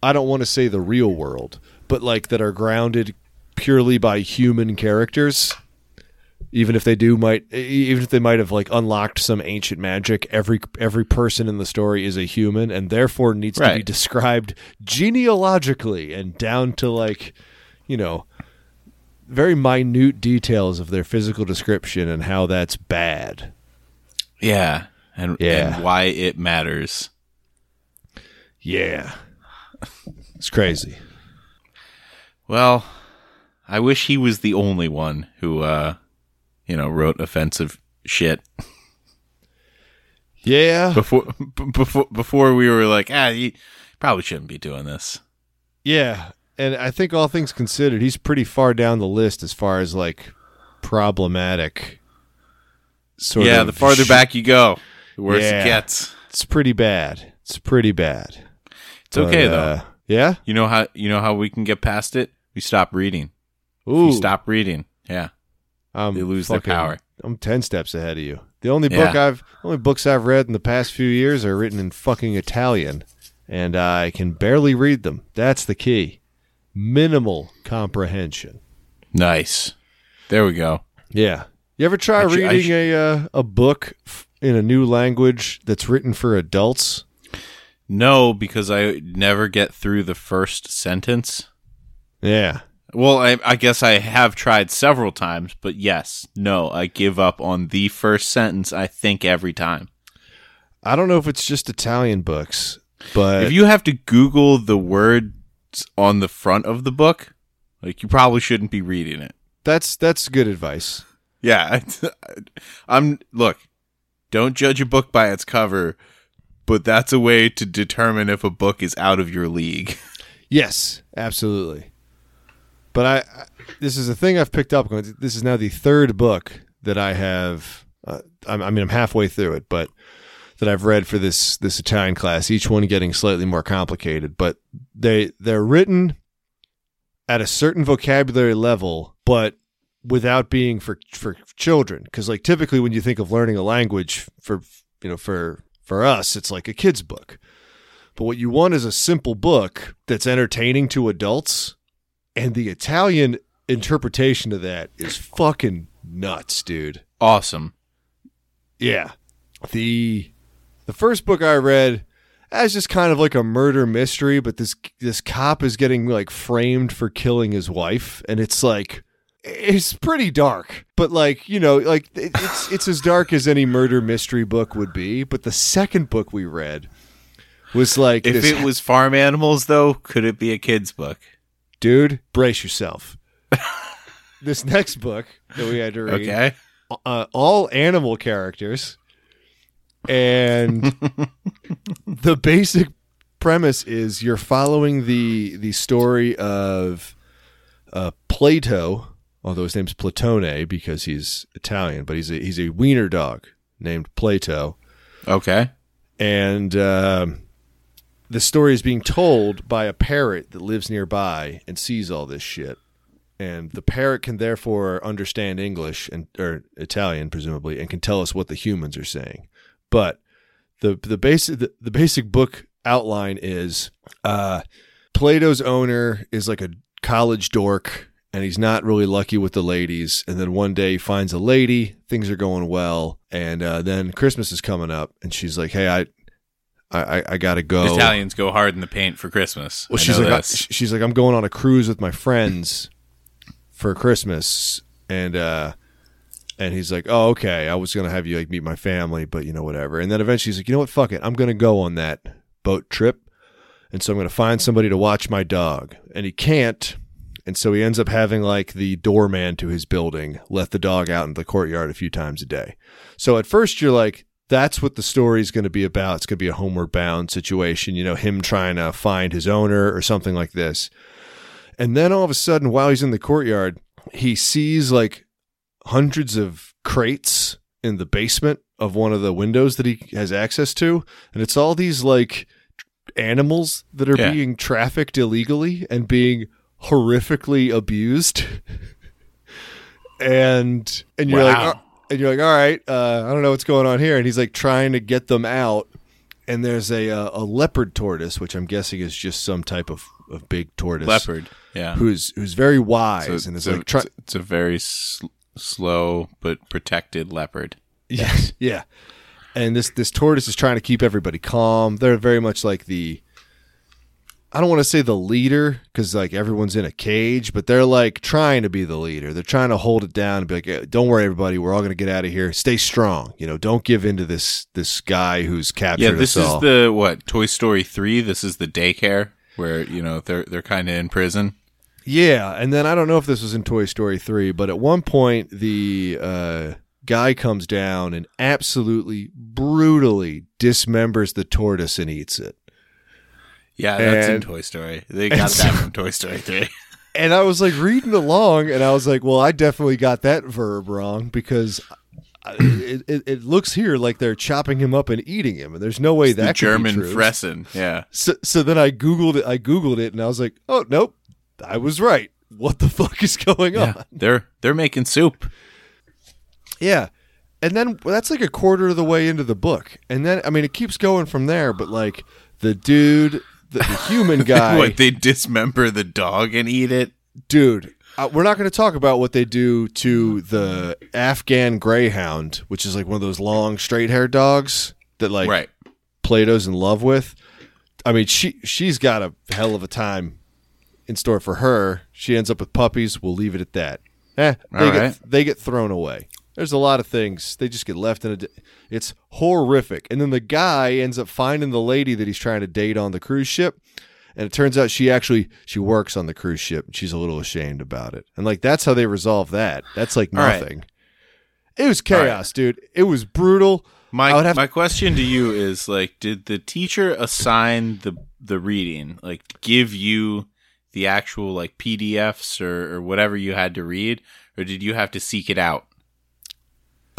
I don't want to say the real world, but like that are grounded purely by human characters. Even if they do might even if they might have like unlocked some ancient magic, every every person in the story is a human and therefore needs to be described genealogically and down to like, you know, very minute details of their physical description and how that's bad. yeah, and Yeah. and why it matters. Yeah. It's crazy. Well, I wish he was the only one who, uh, you know, wrote offensive shit Yeah. before b- before before we were like, ah, you probably shouldn't be doing this. Yeah. And I think all things considered, he's pretty far down the list as far as like problematic sort yeah, the farther sh- back you go, the worse Yeah. it gets. It's pretty bad. It's pretty bad. It's okay though. uh, yeah? You know how you know how we can get past it? We stop reading. If Ooh. you stop reading. I'm they lose their power. I'm 10 steps ahead of you. The only book Yeah. I've only books I've read in the past few years are written in fucking Italian and I can barely read them. That's the key. Minimal comprehension. Nice. There we go. Yeah. You ever try I reading sh- a uh, a book f- in a new language that's written for adults? No, because I never get through the first sentence. Yeah. Well, I, I guess I have tried several times, but yes, no, I give up on the first sentence. I think every time. I don't know if it's just Italian books, but if you have to Google the words on the front of the book, like you probably shouldn't be reading it. that's that's good advice. Yeah, I'm. Look, don't judge a book by its cover, but that's a way to determine if a book is out of your league. Yes, absolutely. But I, I this is a thing I've picked up. This is now the third book that I have. Uh, I'm, I mean, I'm halfway through it, but that I've read for this this Italian class. Each one getting slightly more complicated, but they they're written at a certain vocabulary level, but without being for for children. Because like typically, when you think of learning a language for you know for for us, it's like a kid's book. But what you want is a simple book that's entertaining to adults. And the Italian interpretation of that is fucking nuts, dude. Awesome. Yeah. The the first book I read as just kind of like a murder mystery, but this this cop is getting like framed for killing his wife, and it's like it's pretty dark. But like, you know, like it- it's it's as dark as any murder mystery book would be. But the second book we read was like If this it was farm animals, though, could it be a kid's book? Dude, brace yourself. this next book that we had to read, Okay. uh, all animal characters, and the basic premise is you're following the the story of uh, Plato, although his name's Platone because he's Italian, but he's a he's a wiener dog named Plato Okay. and um, the story is being told by a parrot that lives nearby and sees all this shit. And the parrot can therefore understand English and or Italian, presumably, and can tell us what the humans are saying. But the the basic the, the basic book outline is uh, Plato's owner is like a college dork, and he's not really lucky with the ladies. And then one day he finds a lady, things are going well, and uh, then Christmas is coming up, and she's like, "Hey, I, I, I- I gotta go." Italians go hard in the paint for Christmas. Well, I she's like, I, she's like, I'm going on a cruise with my friends for Christmas, and uh, and he's like, oh, okay. I was gonna have you like meet my family, but you know whatever. And then eventually he's like, you know what? Fuck it. I'm gonna go on that boat trip, and so I'm gonna find somebody to watch my dog, and he can't. And so he ends up having like the doorman to his building let the dog out in the courtyard a few times a day. So at first you're like, that's what the story's going to be about. It's going to be a homeward bound situation, you know, him trying to find his owner or something like this. And then all of a sudden, while he's in the courtyard, he sees like hundreds of crates in the basement of one of the windows that he has access to. And it's all these like animals that are Yeah. being trafficked illegally and being horrifically abused. and and you're like Wow. "Oh," and you're like all right, uh, I don't know what's going on here and he's like trying to get them out and there's a uh, a leopard tortoise which I'm guessing is just some type of, of big tortoise Leopard. Yeah. who's who's very wise So and is it's, a, like try- it's- a very s- slow but protected leopard. Yes, yeah. And this this tortoise is trying to keep everybody calm. They're very much like the I don't want to say the leader because like everyone's in a cage, but they're like trying to be the leader. They're trying to hold it down and be like, "Eh, "Don't worry, everybody. We're all going to get out of here. Stay strong. You know, don't give in to this this guy who's captured Yeah, this us is the what Toy Story three. This is the daycare where you know they're they're kind of in prison. Yeah, and then I don't know if this was in Toy Story 3, but at one point the uh, guy comes down and absolutely brutally dismembers the tortoise and eats it. Yeah, that's in Toy Story. They got that from Toy Story three. And I was like reading along, and I was like, "Well, I definitely got that verb wrong because it, it, it looks here like they're chopping him up and eating him, and there's no way the that could be German fressen. Yeah, So, so then I googled it. I googled it, and I was like, "Oh nope, I was right. What the fuck is going on?" They're they're making soup. Yeah. And then well, that's like a quarter of the way into the book. And then, I mean, it keeps going from there, but like the dude, the, the human guy, what they dismember the dog and eat it? dude, uh, we're not going to talk about what they do to the Afghan Greyhound, which is like one of those long, straight haired dogs that like right. Plato's in love with. I mean, she she's got a hell of a time in store for her. She ends up with puppies. We'll leave it at that. Eh, they All get right. they get thrown away. There's a lot of things they just get left in a. It's horrific. And then the guy ends up finding the lady that he's trying to date on the cruise ship, and it turns out she actually she works on the cruise ship. and She's a little ashamed about it, and like that's how they resolve that. That's like All right. nothing. It was All right. chaos, dude. It was brutal. My my question to you is like, did the teacher assign the the reading, like give you the actual like PDFs or, or whatever you had to read, or did you have to seek it out?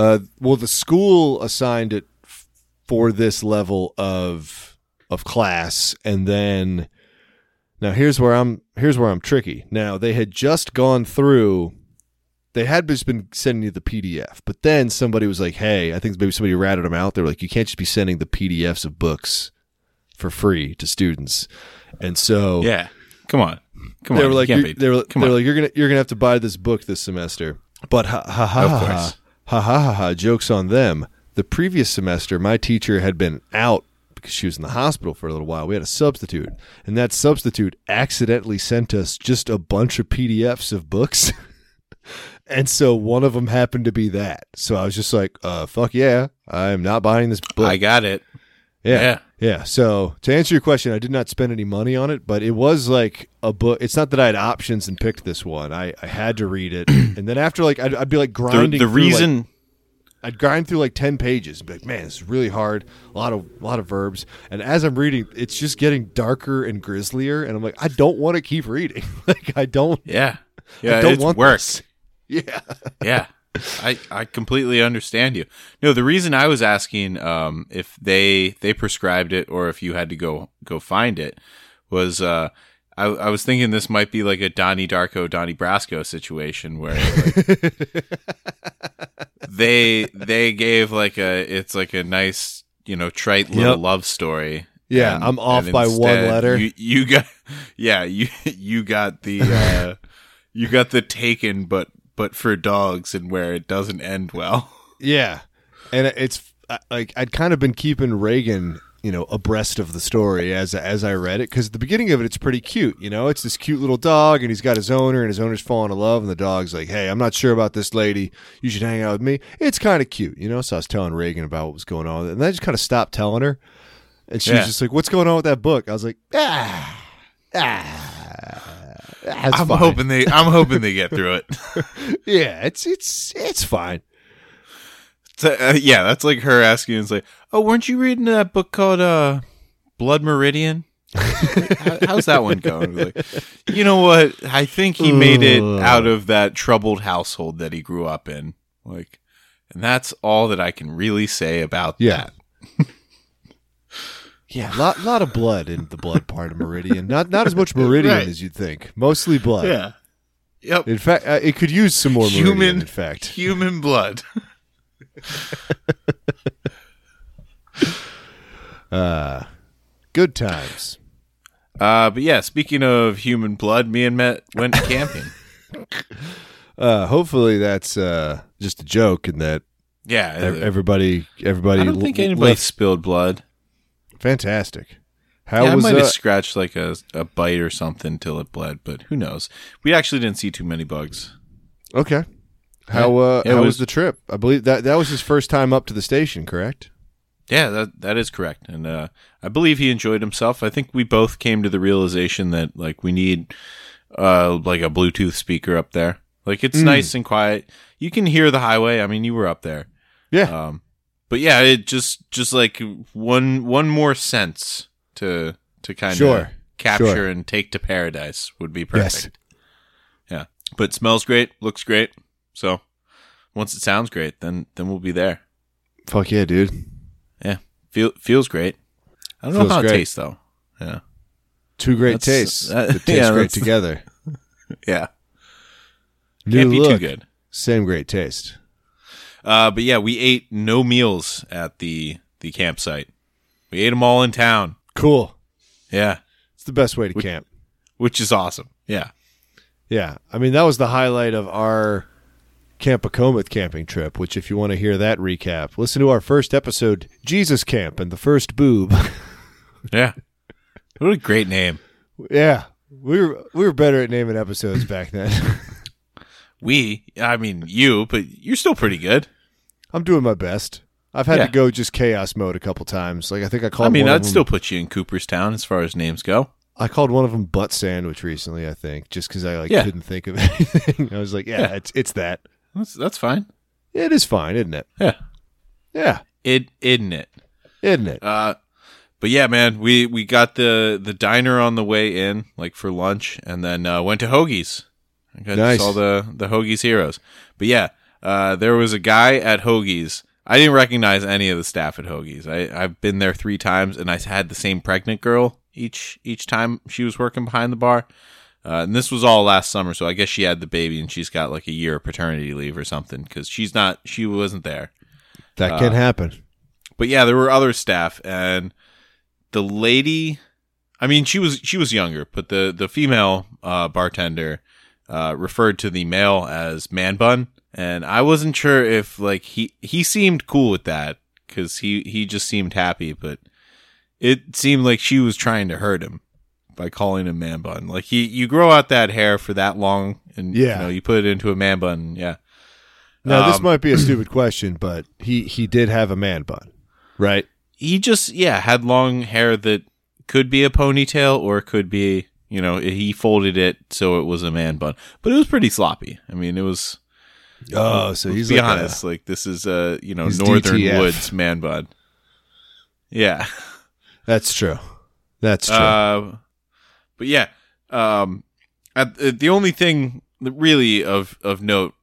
Uh, well, the school assigned it f- for this level of of class, and then now here's where I'm here's where I'm tricky. Now they had just gone through. They had just been sending you the PDF, but then somebody was like, "Hey, I think maybe somebody ratted them out." They were like, "You can't just be sending the PDFs of books for free to students," and so Yeah, come on, come they on. were like, you're, they were, come they were on. like, you're gonna, you're gonna have to buy this book this semester. But ha ha ha Of ha course. Ha ha ha ha. Jokes on them. The previous semester, my teacher had been out because she was in the hospital for a little while. We had a substitute, and that substitute accidentally sent us just a bunch of PDFs of books. And so one of them happened to be that. So I was just like, uh, fuck yeah, I'm not buying this book. I got it. Yeah. Yeah. Yeah. So to answer your question, I did not spend any money on it, but it was like a book. It's not that I had options and picked this one. I, I had to read it. and then after like, I'd, I'd be like The, grinding. the through, like- reason, I'd grind through like 10 pages and be like, man, it's really hard. A lot of, a lot of verbs. And as I'm reading, it's just getting darker and grislier. And I'm like, I don't want to keep reading. like, I don't, yeah, yeah, I don't it's want work. this. Yeah. yeah i i completely understand you no the reason i was asking um if they they prescribed it or if you had to go go find it was uh I, I was thinking this might be like a Donnie Darko, Donnie Brasco situation where like, they they gave like a it's like a nice you know trite little Yep. love story. Yeah, I'm off by one letter. You, you got yeah you you got the uh, you got the taken but but for dogs and where it doesn't end well. Yeah, and it's like I'd kind of been keeping Reagan, you know, abreast of the story as as I read it because the beginning of it it's pretty cute. You know, it's this cute little dog, and he's got his owner, and his owner's falling in love, and the dog's like, "Hey, I'm not sure about this lady. You should hang out with me." It's kind of cute, you know. So I was telling Reagan about what was going on, and then I just kind of stopped telling her, and she Yeah. was just like, "What's going on with that book?" I was like, "Ah, ah." I'm fine. hoping they I'm hoping they get through it. yeah, it's it's it's fine. So, uh, yeah, that's like her asking. It's like, oh, weren't you reading that book called uh, Blood Meridian? How, how's that one going? Like, you know what? I think he made it out of that troubled household that he grew up in. Like, and that's all that I can really say about Yeah. that. Yeah, lot lot of blood in the blood part of Meridian. Not not as much Meridian Right. as you'd think. Mostly blood. Yeah. Yep. In fact, uh, it could use some more Meridian. Human- In fact, Human blood. good times. Uh, but yeah, speaking of human blood, me and Matt went camping. Uh, hopefully, that's uh, just a joke, and that Yeah. everybody everybody I don't think anybody left- spilled blood. Fantastic. How yeah, I might uh, have scratched like a, a bite or something till it bled, but who knows? We actually didn't see too many bugs. okay? How uh, It how was, was- the trip? I believe that that was his first time up to the station, correct? Yeah, that that is correct, and uh, I believe he enjoyed himself. I think we both came to the realization that like we need uh like a Bluetooth speaker up there. Like it's nice and quiet. You can hear the highway. I mean, you were up there. Yeah. Um, but yeah, it just just like one one more sense to to kind of Sure. capture Sure. and take to paradise would be Yes. perfect. Yeah, but smells great, looks great. So once it sounds great, then then we'll be there. Fuck yeah, dude. Yeah, feel feels great. I don't know how great. it tastes though. Yeah, Two great That's- tastes uh, that- that taste yeah, great together. yeah, New can't be too look, good. same great taste. Uh, but yeah, we ate no meals at the the campsite. We ate them all in town. Cool. Yeah, It's the best way to camp. which is awesome. Yeah. Yeah, I mean that was the highlight of our Camp Acomet camping trip. Which, if you want to hear that recap, listen to our first episode, Jesus Camp and the first boob. Yeah. What a great name. yeah, we were we were better at naming episodes back then. We, I mean, you, but you're still pretty good. I'm doing my best. I've had Yeah. to go just chaos mode a couple times. Like I think I called. I mean, I'd still put you in Cooperstown as far as names go. I called one of them butt sandwich recently. I think just because I like Yeah. couldn't think of anything. I was like, yeah, Yeah. it's it's that. That's that's fine. It is fine, isn't it? Yeah. Yeah, It isn't it? isn't it? Uh, but yeah, man, we we got the the diner on the way in, like for lunch, and then uh, went to Hoagie's. I got Nice. saw the the Hoagie's heroes. But yeah, uh, there was a guy at Hoagie's. I didn't recognize any of the staff at Hoagie's. I I've been there three times, and I had the same pregnant girl each each time she was working behind the bar. Uh, and this was all last summer, so I guess she had the baby, and she's got like a year of paternity leave or something because she's not she wasn't there. that uh, can happen. but yeah, there were other staff, and the lady, I mean, she was she was younger, but the the female uh, bartender uh, referred to the male as man bun, and I wasn't sure if like he he seemed cool with that because he he just seemed happy, but it seemed like she was trying to hurt him by calling him man bun. Like he you grow out that hair for that long, and Yeah. you know you put it into a man bun, yeah. Now this um, might be a stupid question, but he he did have a man bun, right? he just yeah had long hair that could be a ponytail or could be you know he folded it so it was a man bun but it was pretty sloppy i mean it was Oh, so he's be like a- honest like this is a you know northern DTF. woods man bun yeah that's true. That's true. uh, but yeah um at, uh, the only thing really of of note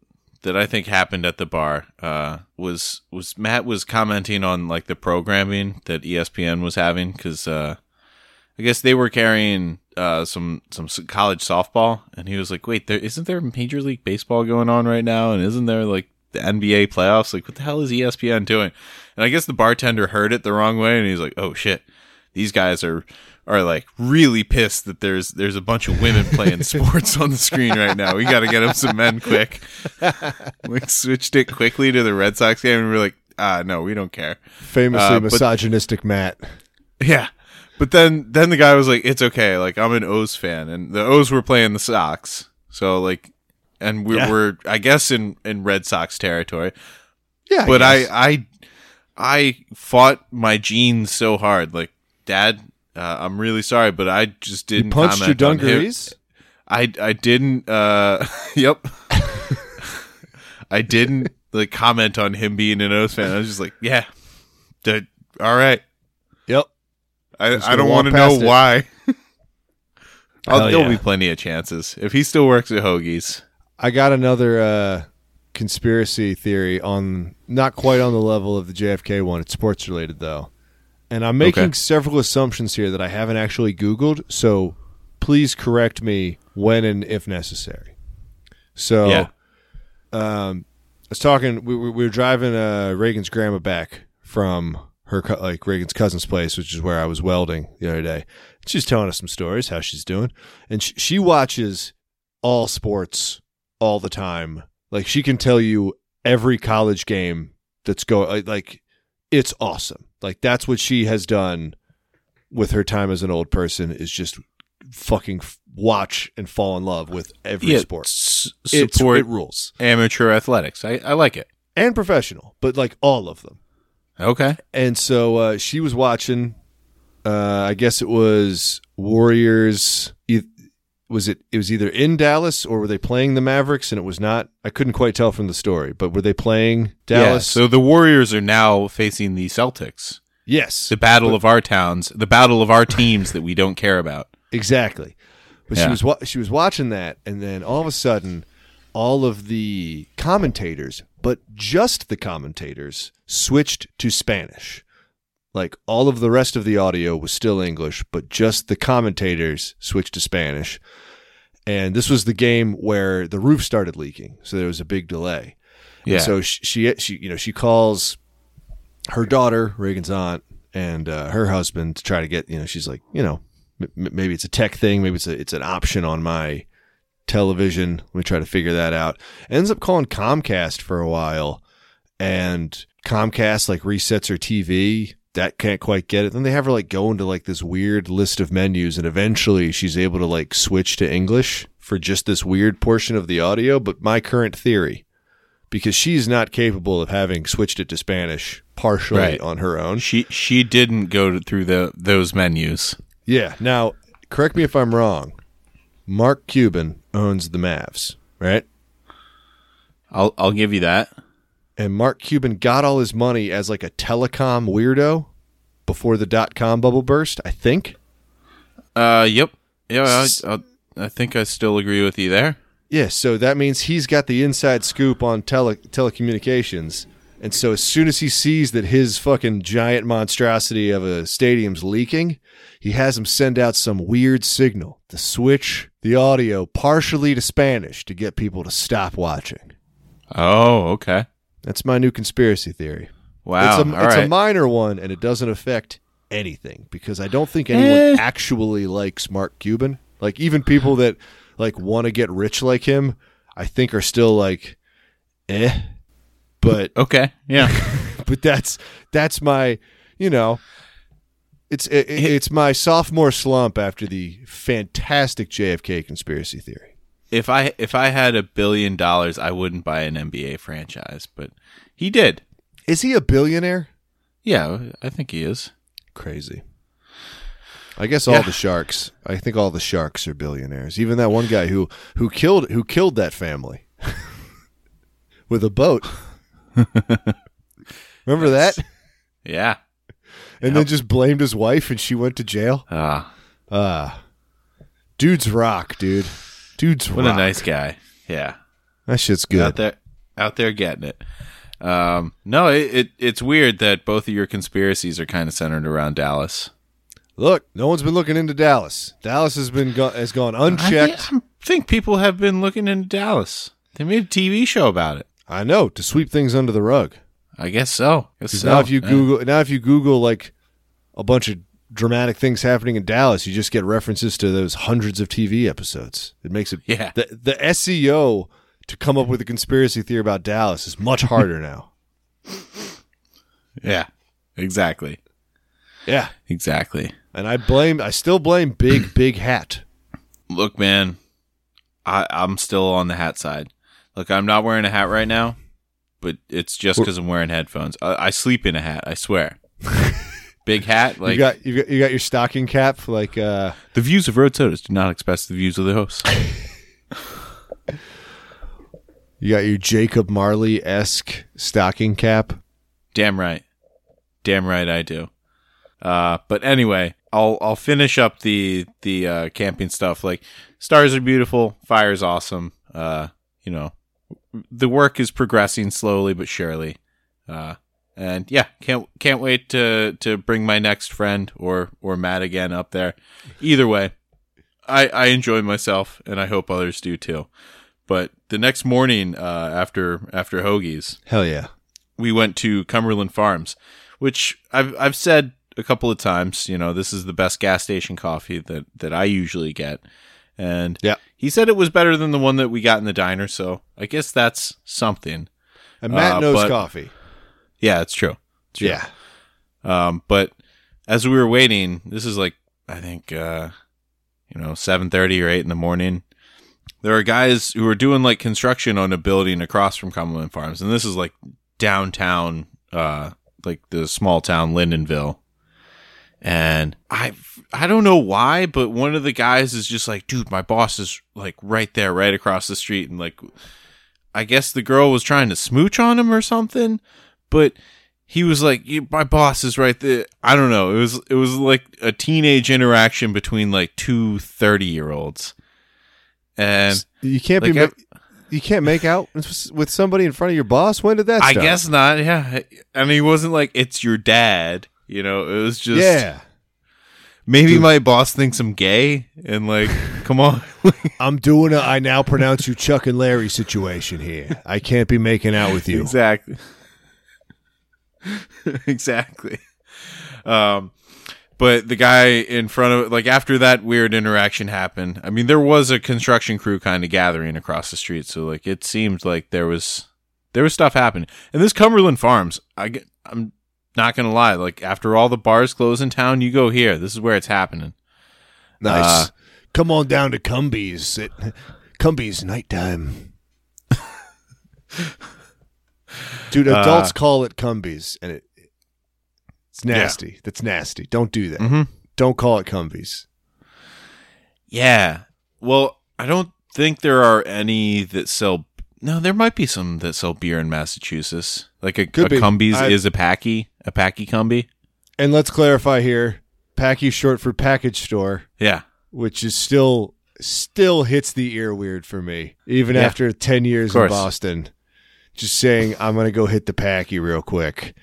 that I think happened at the bar uh, was was Matt was commenting on like the programming that ESPN was having because uh, I guess they were carrying uh, some some college softball, and he was like, "Wait, there isn't there Major League Baseball going on right now, and isn't there like the NBA playoffs? Like, what the hell is ESPN doing?" And I guess the bartender heard it the wrong way, and he's like, "Oh shit, these guys are." Are like really pissed that there's there's a bunch of women playing sports on the screen right now. We got to get them some men quick. we switched it quickly to the Red Sox game, and we are like, ah, no, we don't care. Famously uh, but- misogynistic Matt. Yeah. But then then the guy was like, It's okay, like I'm an O's fan and the O's were playing the Sox. So like and we Yeah. were I guess in, in Red Sox territory. Yeah, but I, guess. I I fought my genes so hard. Like, Dad, uh, I'm really sorry, but I just didn't punched your dungarees. I I didn't uh yep. I didn't like comment on him being an O's fan. I was just like, yeah. all right. Yep. I, I don't want to know it. why. I'll, there'll yeah. be plenty of chances if he still works at Hoagie's. I got another uh, conspiracy theory on not quite on the level of the JFK one. It's sports related though. and I'm making Okay. several assumptions here that I haven't actually Googled. So please correct me when and if necessary. So, Yeah. um, I was talking. We, we we were driving uh, Reagan's grandma back from her like Reagan's cousin's place, which is where I was welding the other day. She's telling us some stories how she's doing, and sh- she watches all sports all the time. Like she can tell you every college game that's going. Like, uh, like it's awesome. Like that's what she has done with her time as an old person is just fucking f- watch and fall in love with every Yeah, sport. s- It's- support it rules amateur athletics. I, I like it. and professional, but like all of them. Okay. And so uh, she was watching. Uh, I guess it was Warriors. Was it? It was either in Dallas or were they playing the Mavericks? And it was not. I couldn't quite tell from the story. But were they playing Yeah, Dallas? so the Warriors are now facing the Celtics. yes, The battle of our towns, the battle of our teams that we don't care about. exactly. But she was wa- she was watching that, and then all of a sudden, all of the commentators, but just the commentators, switched to Spanish. Like all of the rest of the audio was still English, but just the commentators switched to Spanish. And this was the game where the roof started leaking, so there was a big delay. And Yeah. so she, she, she, you know, she calls her daughter, Reagan's aunt, and uh, her husband to try to get, you know, she's like, you know, m- maybe it's a tech thing, maybe it's a, it's an option on my television. Let me try to figure that out. Ends up calling Comcast for a while, and Comcast like resets her TV. That can't quite get it. Then they have her like go into like this weird list of menus, and eventually she's able to like switch to English for just this weird portion of the audio. But my current theory, because she's not capable of having switched it to Spanish partially Right. on her own. She she didn't go to, through the those menus. Yeah. Now, correct me if I'm wrong. Mark Cuban owns the Mavs, right? I'll I'll give you that. And Mark Cuban got all his money as like a telecom weirdo before the dot com bubble burst, I think. Uh, yep. Yeah, I, I, I think I still agree with you there. Yeah, so that means he's got the inside scoop on tele- telecommunications. And so as soon as he sees that his fucking giant monstrosity of a stadium's leaking, he has him send out some weird signal to switch the audio partially to Spanish to get people to stop watching. Oh, okay. That's my new conspiracy theory. Wow. it's a, it's right. a minor one and it doesn't affect anything because I don't think anyone Eh. actually likes Mark Cuban. Like even people that like want to get rich like him, I think are still like eh. But okay. Yeah. but that's that's my, you know, it's it, it's my sophomore slump after the fantastic JFK conspiracy theory. if I if I had a billion dollars, I wouldn't buy an NBA franchise, but he did. Is he a billionaire? Yeah, I think he is. Crazy. I guess all Yeah. the sharks. I think all the sharks are billionaires. Even that one guy who who killed who killed that family with a boat. Remember that? Yeah. And then just blamed his wife, and she went to jail. Ah, Ah, dude's rock, dude. Dude's what rock. a nice guy. Yeah. That shit's good. Out there out there getting it. Um, no, it, it it's weird that both of your conspiracies are kind of centered around Dallas. Look, no one's been looking into Dallas. Dallas has been go- has gone I unchecked. I think people have been looking into Dallas. They made a TV show about it. I know to sweep things under the rug. I guess so. Guess so. now if you Yeah. Google now if you Google like a bunch of dramatic things happening in Dallas, you just get references to those hundreds of TV episodes. It makes it Yeah. the the SEO to come up with a conspiracy theory about Dallas is much harder now. Yeah. Exactly. Yeah. Exactly. And I blame I still blame Big Big Hat. Look, man, I, I'm still on the hat side. Look, I'm not wearing a hat right now, but it's just because I'm wearing headphones. I, I sleep in a hat. I swear. Big hat, like you got you got you got your stocking cap like uh the views of Road Sodas do not express the views of the host. you got your Jacob Marley esque stocking cap. Damn right. Damn right I do. Uh, but anyway, I'll I'll finish up the the uh, camping stuff. Like stars are beautiful, fire's awesome. Uh, you know, the work is progressing slowly but surely. Uh, And yeah, can't can't wait to to bring my next friend or or Matt again up there. Either way, I I enjoy myself, and I hope others do too. But the next morning, uh, after after Hoagies, Hell yeah. we went to Cumberland Farms, which I've I've said a couple of times. You know, this is the best gas station coffee that that I usually get, and Yeah. he said it was better than the one that we got in the diner. So I guess that's something. And Matt Uh, knows but- coffee. Yeah, it's true. It's true. Yeah. Um, but as we were waiting, this is like I think uh, you know seven thirty or eight in the morning. There are guys who are doing like construction on a building across from Cumberland Farms, and this is like downtown, uh, like the small town Lindenville. And I I don't know why, but one of the guys is just like, dude, my boss is like right there, right across the street, and like, I guess the girl was trying to smooch on him or something, but he was like, "My boss is right there." I don't know. It was it was like a teenage interaction between like two 30 year olds, and You can't Like, be. Ma- you can't make out with somebody in front of your boss. When did that? I guess not. Yeah, and he wasn't like, "It's your dad." You know, it was just yeah. Maybe my boss thinks I'm gay, and like, come on. I'm doing a I now pronounce you Chuck and Larry situation here. I can't be making out with you. exactly exactly um but the guy in front of like after that weird interaction happened i mean there was a construction crew kind of gathering across the street so like it seemed like there was there was stuff happening and this cumberland farms i get i'm not gonna lie like after all the bars close in town you go here this is where it's happening Nice. Uh, Come on down to Cumbies. It, Cumbies nighttime. Dude, Uh, adults call it Cumbies, and it it's nasty. That's nasty. Don't do that. Mhm. Don't call it Cumbies. Yeah. Well, I don't think there are any that sell. No, there might be some that sell beer in Massachusetts. Like a, Could a. Cumbies I- is a packy, a packy Cumby. And let's clarify here: Packy short for package store, Yeah. which is still still hits the ear weird for me, even Yeah. after ten years in course. Boston. Just saying, I'm gonna go hit the Packy real quick.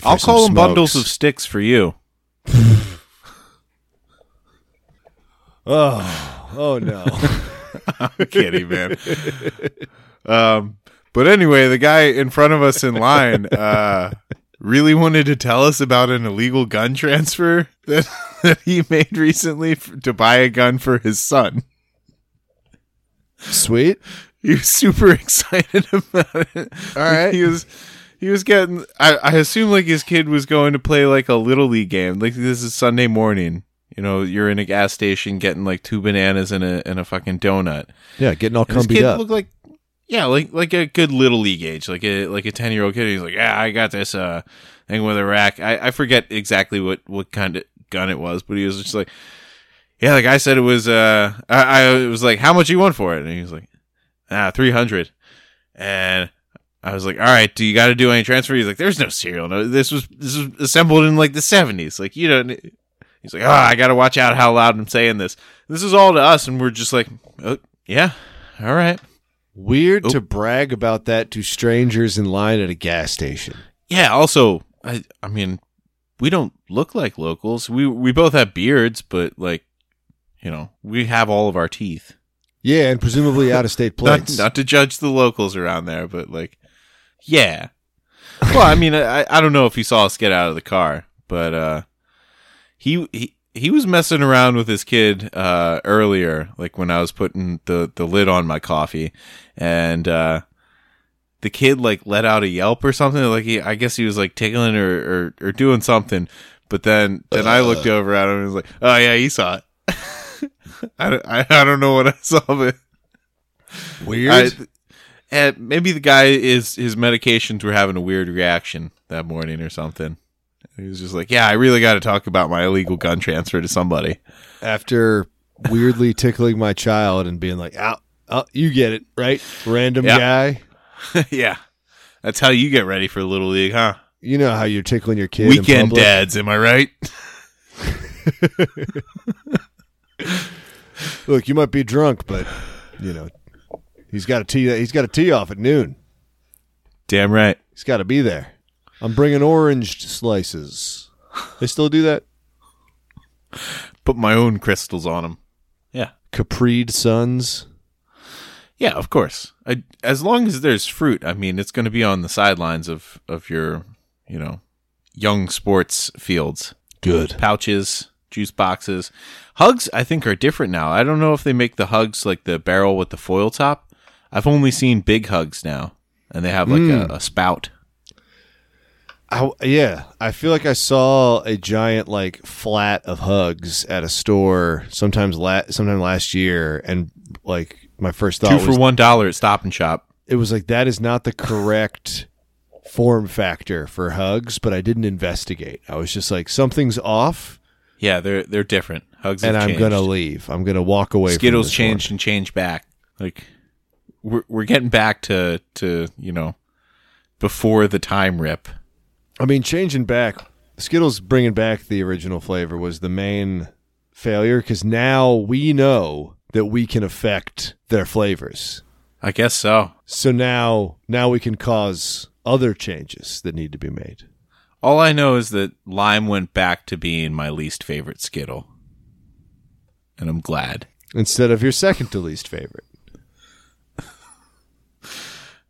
for I'll some call them bundles smokes. of sticks for you. Oh, oh no. I'm kidding, man. um, but anyway, the guy in front of us in line uh, really wanted to tell us about an illegal gun transfer that, that he made recently f- to buy a gun for his son. Sweet. He was super excited about it. All right. He was he was getting I, I assume like his kid was going to play like a little league game. Like this is Sunday morning. You know, you're in a gas station getting like two bananas and a and a fucking donut. Yeah, getting all And this cumbied kid up. looked like yeah, like like a good little league age, like a like a ten year old kid. He's like, yeah, I got this uh thing with a rack. I, I forget exactly what what kind of gun it was, but he was just like, yeah, the guy said it was uh I, I was like, how much you want for it? And he was like, ah, three hundred. And I was like, all right, do you got to do any transfer? He's like, there's no serial. No, this was this was assembled in like the seventies. Like you don't. He's like, oh, I got to watch out how loud I'm saying this. This is all to us, and we're just like, oh, yeah, all right. Weird Oh. to brag about that to strangers in line at a gas station. Yeah. Also, I I mean, we don't look like locals. We we both have beards, but like, you know, we have all of our teeth. Yeah, and presumably out of state Not, plates. not to judge the locals around there, but like, yeah. Well, I mean, I I don't know if he saw us get out of the car, but uh, he he. He was messing around with his kid uh, earlier, like when I was putting the, the lid on my coffee, and uh, the kid like let out a yelp or something. Like he, I guess he was like tickling or, or, or doing something. But then then I looked over at him and was like, "Oh yeah, he saw it." I, don't- I I don't know what I saw, but Weird. I, and maybe the guy is his medications were having a weird reaction that morning or something. He was just like, "Yeah, I really got to talk about my illegal gun transfer to somebody." After weirdly tickling my child and being like, "Oh, oh you get it, right? Random Yeah. guy. yeah, that's how you get ready for little league, huh? You know how you're tickling your kid Weekend dads, am I right? Look, you might be drunk, but you know, he's got a tee. He's got a tee off at noon. Damn right. He's got to be there. I'm bringing orange slices. They still do that. Put my own crystals on them. Yeah. Capri Suns. Yeah, of course. I, as long as there's fruit, I mean, it's going to be on the sidelines of, of your, you know, young sports fields. Good. Pouches, juice boxes. Hugs, I think, are different now. I don't know if they make the hugs like the barrel with the foil top. I've only seen big hugs now, and they have like a, mm. a spout. I, yeah, I feel like I saw a giant like flat of hugs at a store sometimes la- sometime last year, and like my first thought Two was for one dollar at Stop and Shop. it was like that is not the correct form factor for hugs, but I didn't investigate. I was just like something's off, Yeah, they're they're different. Hugs and I'm changed. gonna leave. I'm gonna walk away. Skittles changed and changed back. Like we're we're getting back to to you know before the time rip. I mean, changing back, Skittles bringing back the original flavor was the main failure because now we know that we can affect their flavors. I guess so. So now, now we can cause other changes that need to be made. All I know is that lime went back to being my least favorite Skittle, and I'm glad. Instead of your second to least favorite.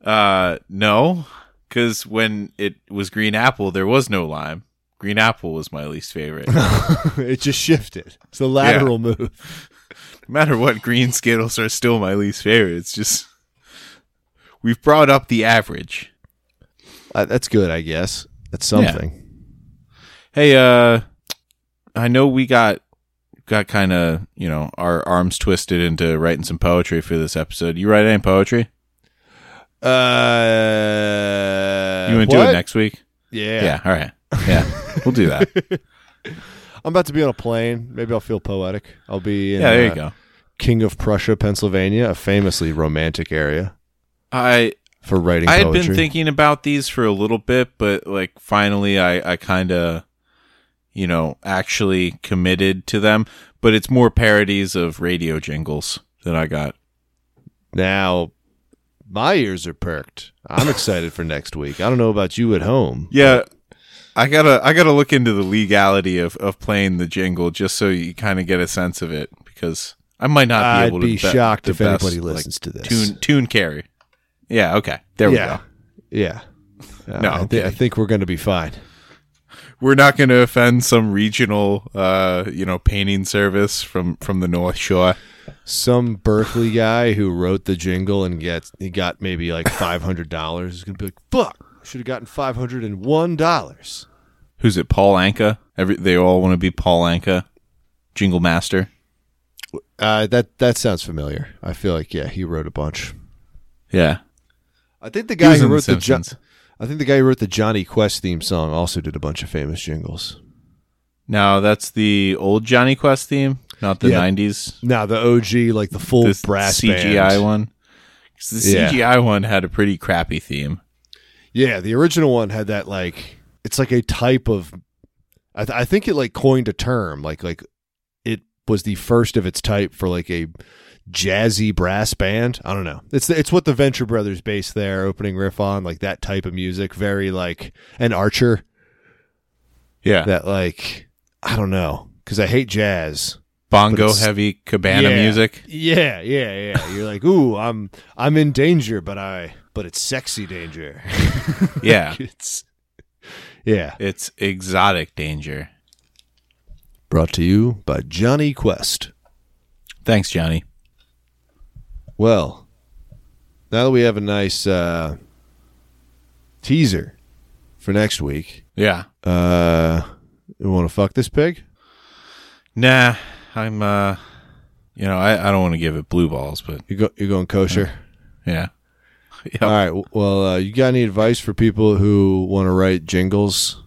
Uh, no, because when it was green apple, there was no lime. Green apple was my least favorite. it just shifted. It's a lateral move. No matter what, green Skittles are still my least favorite. It's just we've brought up the average. Uh, that's good, I guess. That's something. Hey, uh, I know we got got kind of you know our arms twisted into writing some poetry for this episode. You write any poetry? Uh, You want to do it next week? Yeah. Yeah. All right. Yeah, we'll do that. I'm about to be on a plane. Maybe I'll feel poetic. I'll be in yeah, there you uh, go. King of Prussia, Pennsylvania, a famously romantic area I for writing I had been thinking about these for a little bit, but like finally, I I kind of you know actually committed to them. But it's more parodies of radio jingles that I got. now, my ears are perked. I'm excited for next week. I don't know about you at home. Yeah. I gotta I gotta look into the legality of, of playing the jingle just so you kind of get a sense of it because I might not be I'd able to be be shocked if best, anybody like, listens to this. tune tune carry. Yeah, okay. There we yeah. go. Yeah. Uh, No, I, I'm I think we're going to be fine. We're not going to offend some regional uh, you know, painting service from from the North Shore. Some Berklee guy who wrote the jingle and gets he got maybe like five hundred dollars is going to be like, "Fuck, should have gotten five hundred and one dollars." Who's it? Paul Anka? Every they all want to be Paul Anka, Jingle Master. Uh, that that sounds familiar. I feel like yeah, he wrote a bunch. Yeah. I think the guy who in The wrote the, jo- I think the guy who wrote the Jonny Quest theme song also did a bunch of famous jingles. Now that's the old Jonny Quest theme, not the Yeah. '90s. Now the OG, like the full This brass CGI band. one. The Yeah. CGI one had a pretty crappy theme. Yeah, the original one had that like it's like a type of. I, th- I think it like coined a term like like it was the first of its type for like a jazzy brass band. I don't know. It's it's what the Venture Brothers based their opening riff on, like that type of music, very like an Archer. Yeah, That like I don't know because I hate jazz. Bongo heavy cabana Yeah. music. Yeah, yeah, yeah. You're like, ooh, I'm I'm in danger, but I but it's sexy danger. Yeah, it's yeah. it's exotic danger. Brought to you by Jonny Quest. Thanks, Johnny. Well, now that we have a nice uh, teaser for next week, Yeah, uh, you want to fuck this pig? nah, I'm. uh You know, I, I don't want to give it blue balls, but You go, you're going kosher. yeah, All right. Well, uh, you got any advice for people who want to write jingles?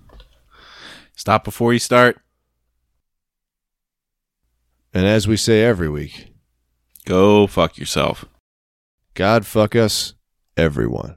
stop before you start. And as we say every week, Go fuck yourself. God fuck us, everyone.